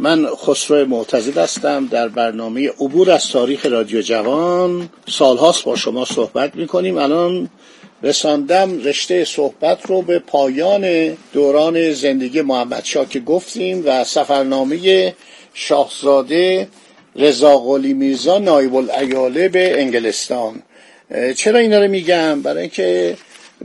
من خسرو معتزد هستم. در برنامه عبور از تاریخ رادیو جوان سالهاست با شما صحبت می‌کنیم. الان رساندم رشته صحبت رو به پایان دوران زندگی محمد شا که گفتیم و سفرنامه شاهزاده رضا قلی میرزا نایب الایاله به انگلستان. چرا اینا رو میگم؟ برای اینکه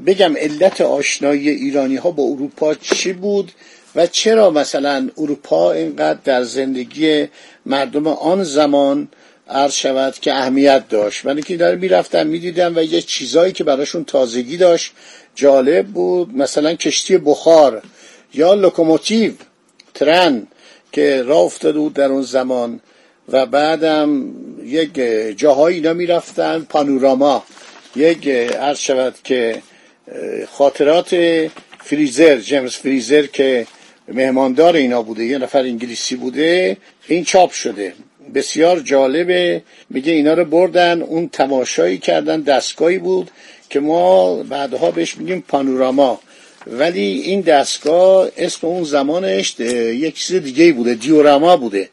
بگم علت آشنایی ایرانی ها با اروپا چی بود؟ و چرا مثلا اروپا اینقدر در زندگی مردم آن زمان عرض شود که اهمیت داشت؟ من که داره می‌رفتم می‌دیدم و یه چیزایی که براشون تازگی داشت جالب بود. مثلا کشتی بخار یا لوکوموتیو ترن که راه افتاده بود در اون زمان و بعدم یک جاهایی اینا می‌رفتن پانوراما. یک عرض شود که خاطرات فریزر جیمز فریزر که مهماندار اینا بوده یه نفر انگلیسی بوده این چاپ شده. بسیار جالبه. میگه اینا رو بردن اون تماشایی کردن دستگاهی بود که ما بعدها بهش میگیم پانوراما. ولی این دستگاه اسم اون زمانش یک چیز دیگه بوده دیوراما بوده.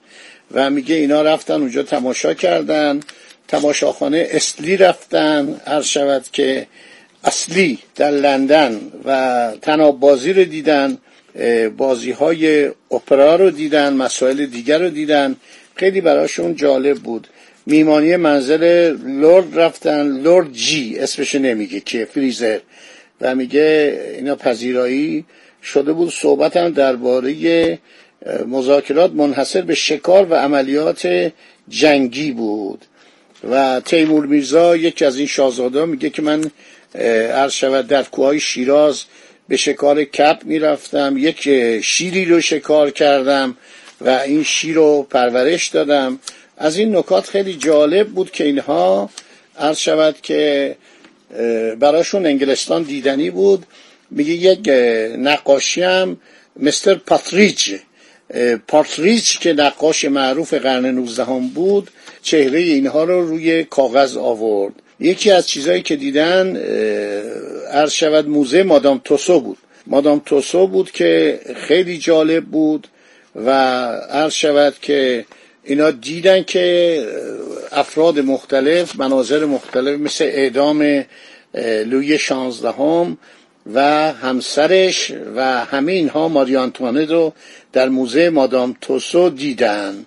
و میگه اینا رفتن اونجا تماشا کردن. تماشاخانه استلی رفتن. عرض شود که اصلی در لندن و تناب بازی رو دیدن. بازی های اپرا رو دیدن مسائل دیگر رو دیدن. خیلی براشون جالب بود. میمانی منزل لورد رفتن. لورد جی اسمش نمیگه که فریزر. و میگه اینا پذیرایی شده بود. صحبت هم درباره مذاکرات منحصر به شکار و عملیات جنگی بود. و تیمور میرزا یکی از این شاهزاده میگه که من عرض شود در کوههای شیراز به شکار کپ می‌رفتم. یک شیری رو شکار کردم و این شیر رو پرورش دادم. از این نکات خیلی جالب بود که اینها عرض شود که براشون انگلستان دیدنی بود. میگه یک نقاشی هم مستر پاتریج پاتریج که نقاش معروف قرن 19 بود چهره اینها رو روی کاغذ آورد. یکی از چیزهایی که دیدن عرض شود موزه مادام توسو بود. مادام توسو بود که خیلی جالب بود و عرض شود که اینا دیدن که افراد مختلف مناظر مختلف مثل اعدام لوی شانزدهم و همسرش و همه اینها ماری آنتوانه رو در موزه مادام توسو دیدن.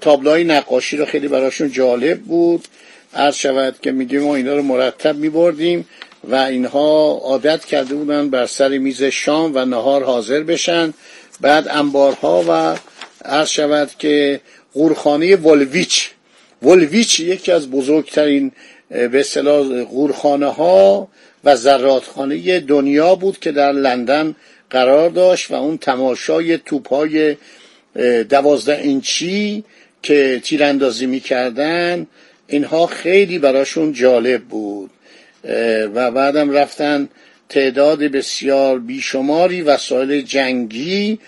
تابلوهای نقاشی رو خیلی براشون جالب بود. عرض شود که میگیم ما اینا رو مرتب میبردیم و اینها عادت کرده بودن بر سر میز شام و نهار حاضر بشن. بعد انبارها و عرض شود که قورخانه ولویچ. ولویچ یکی از بزرگترین به اصطلاح قورخانه ها و زراتخانه دنیا بود که در لندن قرار داشت و اون تماشای توپ های دوازده اینچی که تیراندازی می‌کردن اینها خیلی براشون جالب بود و بعدم رفتن تعداد بسیار بیشماری وسایل جنگی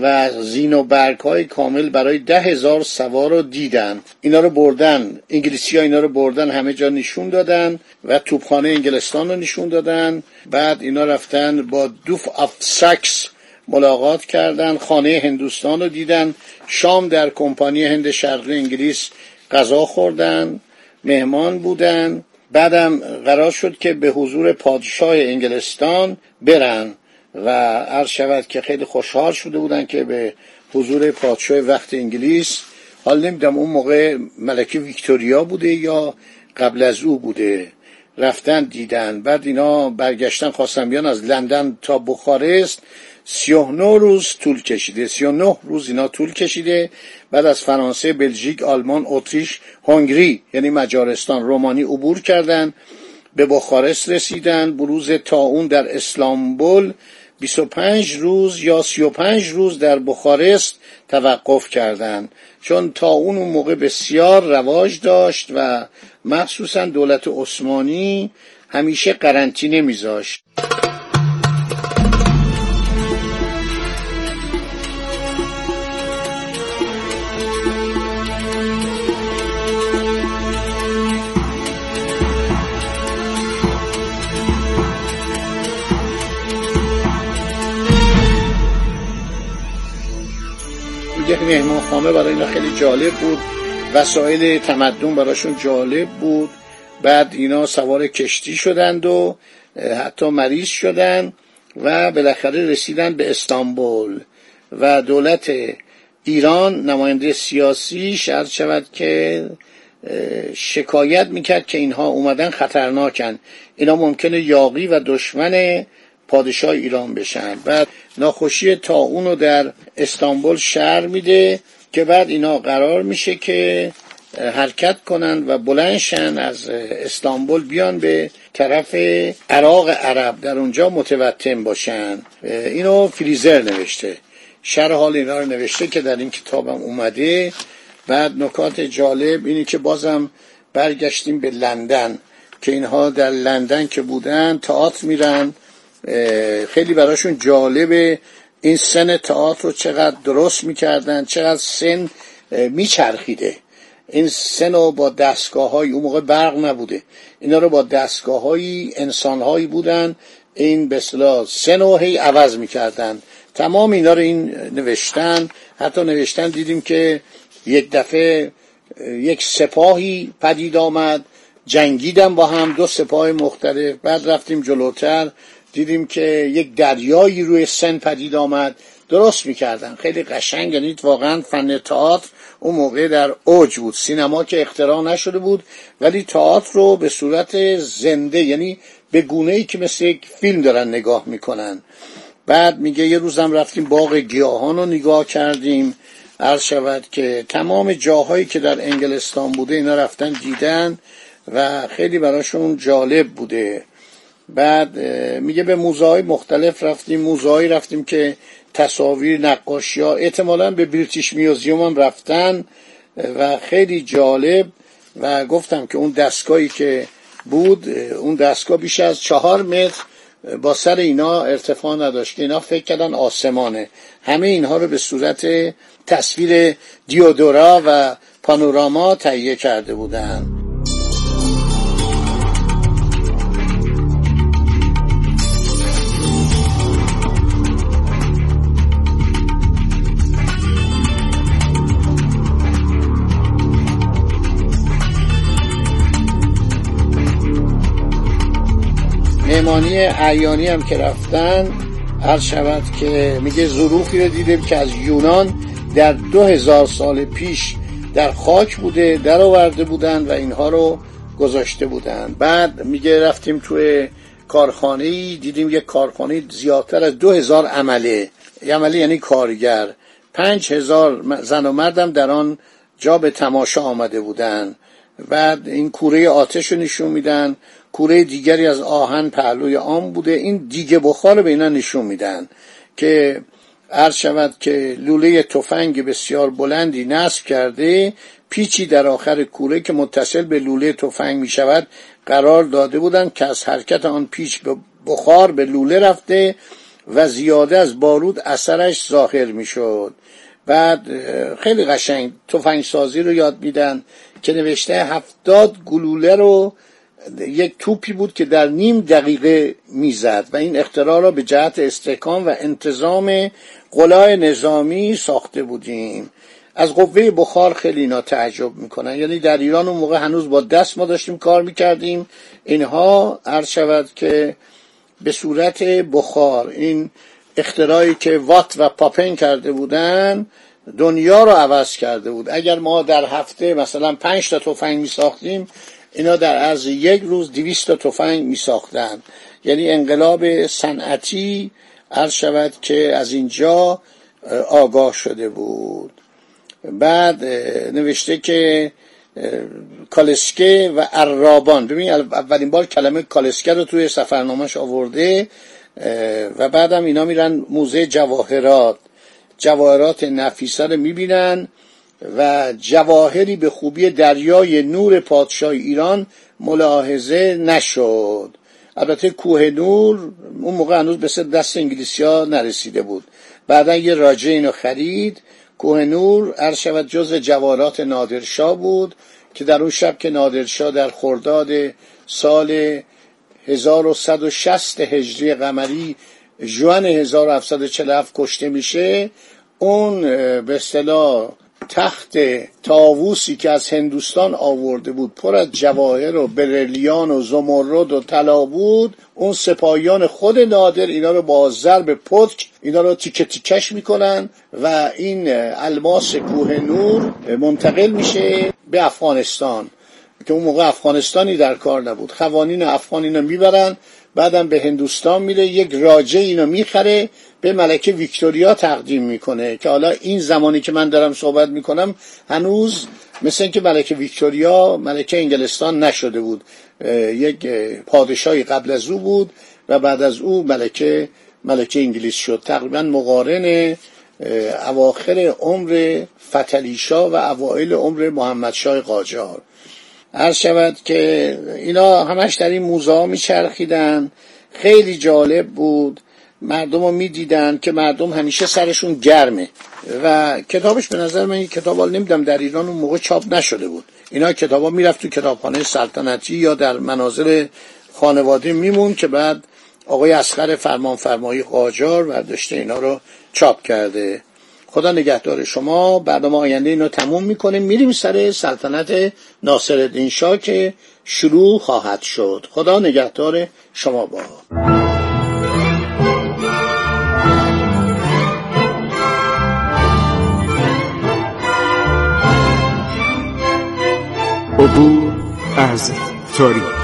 و زین و برگ های کامل برای ده هزار سوار رو دیدن. اینا رو بردن. انگلیسی ها اینا رو بردن همه جا نشون دادن و توپخانه انگلستان رو نشون دادن. بعد اینا رفتن با دوف اف سکس ملاقات کردن خانه هندوستان رو دیدن. شام در کمپانی هند شرقی انگلیس غذا خوردن مهمان بودن. بعدم قرار شد که به حضور پادشاه انگلستان برن و عرض شود که خیلی خوشحال شده بودن که به حضور پادشاه وقت انگلیس. حال نمیدم اون موقع ملکه ویکتوریا بوده یا قبل از او بوده. رفتن دیدن. بعد اینا برگشتن خواستن بیان از لندن تا بخارست. سی روز طول کشیده. سی روز اینا طول کشیده. بعد از فرانسه بلژیک آلمان اتریش هنگری یعنی مجارستان رومانی عبور کردن به بخارست رسیدن. بروز تاون در اسلامبول 25 روز یا 35 روز در بخارست توقف کردند چون تا اون موقع بسیار رواج داشت و مخصوصا دولت عثمانی همیشه قرنطینه میذاشت. یک مهمان خانه برای اینا خیلی جالب بود. وسایل تمدن براشون جالب بود. بعد اینا سوار کشتی شدند و حتی مریض شدند و بالاخره رسیدن به استانبول و دولت ایران نماینده سیاسی شرط شود که شکایت می‌کرد که اینها اومدن خطرناکن. اینا ممکنه یاقی و دشمن پادشاه ایران بشن. بعد ناخوشی تا اونو در استانبول شهر میده که بعد اینا قرار میشه که حرکت کنند و بلندشن از استانبول بیان به طرف عراق عرب در اونجا متوطن باشن. اینو فریزر نوشته. شر حال اینا رو نوشته که در این کتابم اومده. بعد نکات جالب اینی که بازم برگشتیم به لندن که اینها در لندن که بودن تئاتر میرن. خیلی براشون جالبه این سن تئاتر رو چقدر درست می‌کردن چقدر سن میچرخیده. این سن رو با دستگاه های اون موقع برق نبوده. اینا رو با دستگاه های انسان هایی بودن. این به اصطلاح سن رو هی عوض می‌کردن. تمام اینا رو این نوشتن. حتی نوشتن دیدیم که یک دفعه یک سپاهی پدید آمد. جنگیدن با هم دو سپاه مختلف. بعد رفتیم جلوتر. دیدیم که یک دریایی روی سن پدید آمد. درست می‌کردن. خیلی قشنگ یعنی واقعا فن تئاتر اون موقع در اوج بود. سینما که اختراع نشده بود ولی تئاتر رو به صورت زنده یعنی به گونه ای که مثل یک فیلم دارن نگاه می‌کنن. بعد میگه یه روزم رفتیم باغ گیاهان رو نگاه کردیم. عرض شود که تمام جاهایی که در انگلستان بوده اینا رفتن دیدن و خیلی براشون جالب بوده. بعد میگه به موزه های مختلف رفتیم موزه رفتیم که تصاویر نقاشی ها احتمالا به بریتیش میوزیوم هم رفتن و خیلی جالب. و گفتم که اون دستگاهی که بود اون دستگاه بیش از چهار متر با سر اینا ارتفاع نداشت. اینا فکر کردن آسمانه. همه اینها رو به صورت تصویر دیودورا و پانوراما تهیه کرده بودند مهمانی عیانی هم که رفتن هر شود که میگه ظروفی رو دیدیم که از یونان در دو هزار سال پیش در خاک بوده در آورده بودن و اینها رو گذاشته بودن. بعد میگه رفتیم توی کارخانه دیدیم یک کارخانه زیادتر از دو هزار عمله. عمله یعنی کارگر. پنج هزار زن و مردم در آن جا به تماشا آمده بودن. بعد این کوره آتش رو نشون میدن. کوره دیگری از آهن پهلوی آن بوده. این دیگه بخار به اینا نشون میدن که عرض شود که لوله تفنگ بسیار بلندی نصب کرده پیچی در آخر کوره که متصل به لوله تفنگ می شود قرار داده بودند که از حرکت آن پیچ به بخار به لوله رفته و زیاده از بارود اثرش ظاهر می شد بعد خیلی قشنگ تفنگ سازی رو یاد میدن که نوشته هفتاد گلوله رو یک توپی بود که در نیم دقیقه می‌زد و این اختراع را به جهت استحکام و انتظام قلای نظامی ساخته بودیم. از قوه بخار خیلی اینا تعجب می‌کنن. یعنی در ایران اون موقع هنوز با دست ما داشتیم کار می‌کردیم. اینها عرض شود که به صورت بخار این اختراعی که وات و پاپن کرده بودن دنیا رو عوض کرده بود. اگر ما در هفته مثلا پنج تا تفنگ می ساختیم اینا در عرض یک روز دویست تا تفنگ می ساختن یعنی انقلاب صنعتی عرض شود که از اینجا آگاه شده بود. بعد نوشته که کالسکه و عرابان. ببین اولین بار کلمه کالسکه رو توی سفرنامهش آورده و بعدم اینا میرن موزه جواهرات. جواهرات نفیسه رو می‌بینن. و جواهری به خوبی دریای نور پادشاه ایران ملاحظه نشد. البته کوه نور اون موقع هنوز به دست انگلیسی ها نرسیده بود. بعدا یه راجع اینو خرید. کوه نور عرض شود جز جوارات نادرشاه بود که در اون شب که نادرشاه در خرداد سال 1160 هجری قمری جوان 1747 کشته میشه اون به اصطلاح تخت تاووسی که از هندوستان آورده بود پر از جواهر و برلیان و زمرد و طلا بود. اون سپاهیان خود نادر اینا رو با ضرب پتک اینا رو تیکه تیکش می‌کنن و این الماس کوه نور منتقل میشه به افغانستان که اون موقع افغانستانی در کار نبود. خوانین افغان اینو می‌برن. بعدم به هندوستان میره یک راجه اینو می‌خره به ملکه ویکتوریا تقدیم می‌کنه که حالا این زمانی که من دارم صحبت می‌کنم هنوز مثل اینکه ملکه ویکتوریا ملکه انگلستان نشده بود. یک پادشاهی قبل از او بود و بعد از او ملکه ملکه انگلیس شد. تقریبا مقارن اواخر عمر فتلیشا و اوائل عمر محمدشاه قاجار. عرض شود که اینا همش در این موزه میچرخیدن. خیلی جالب بود. مردم رو می‌دیدن که مردم همیشه سرشون گرمه. و کتابش به نظر من این کتاب حال نمیدم در ایران اون موقع چاپ نشده بود. اینا کتاب ها می‌رفت تو کتابخانه سلطنتی یا در مناظر خانواده میمون که بعد آقای اسخر فرمان فرمایی قاجار ورداشته اینا رو چاپ کرده. خدا نگهدار شما. برنامه آینده اینو تموم می‌کنه میریم سر سلطنت ناصر شاه که شروع خواهد شد. خدا نگهدار شما با. عبور از تاریخ.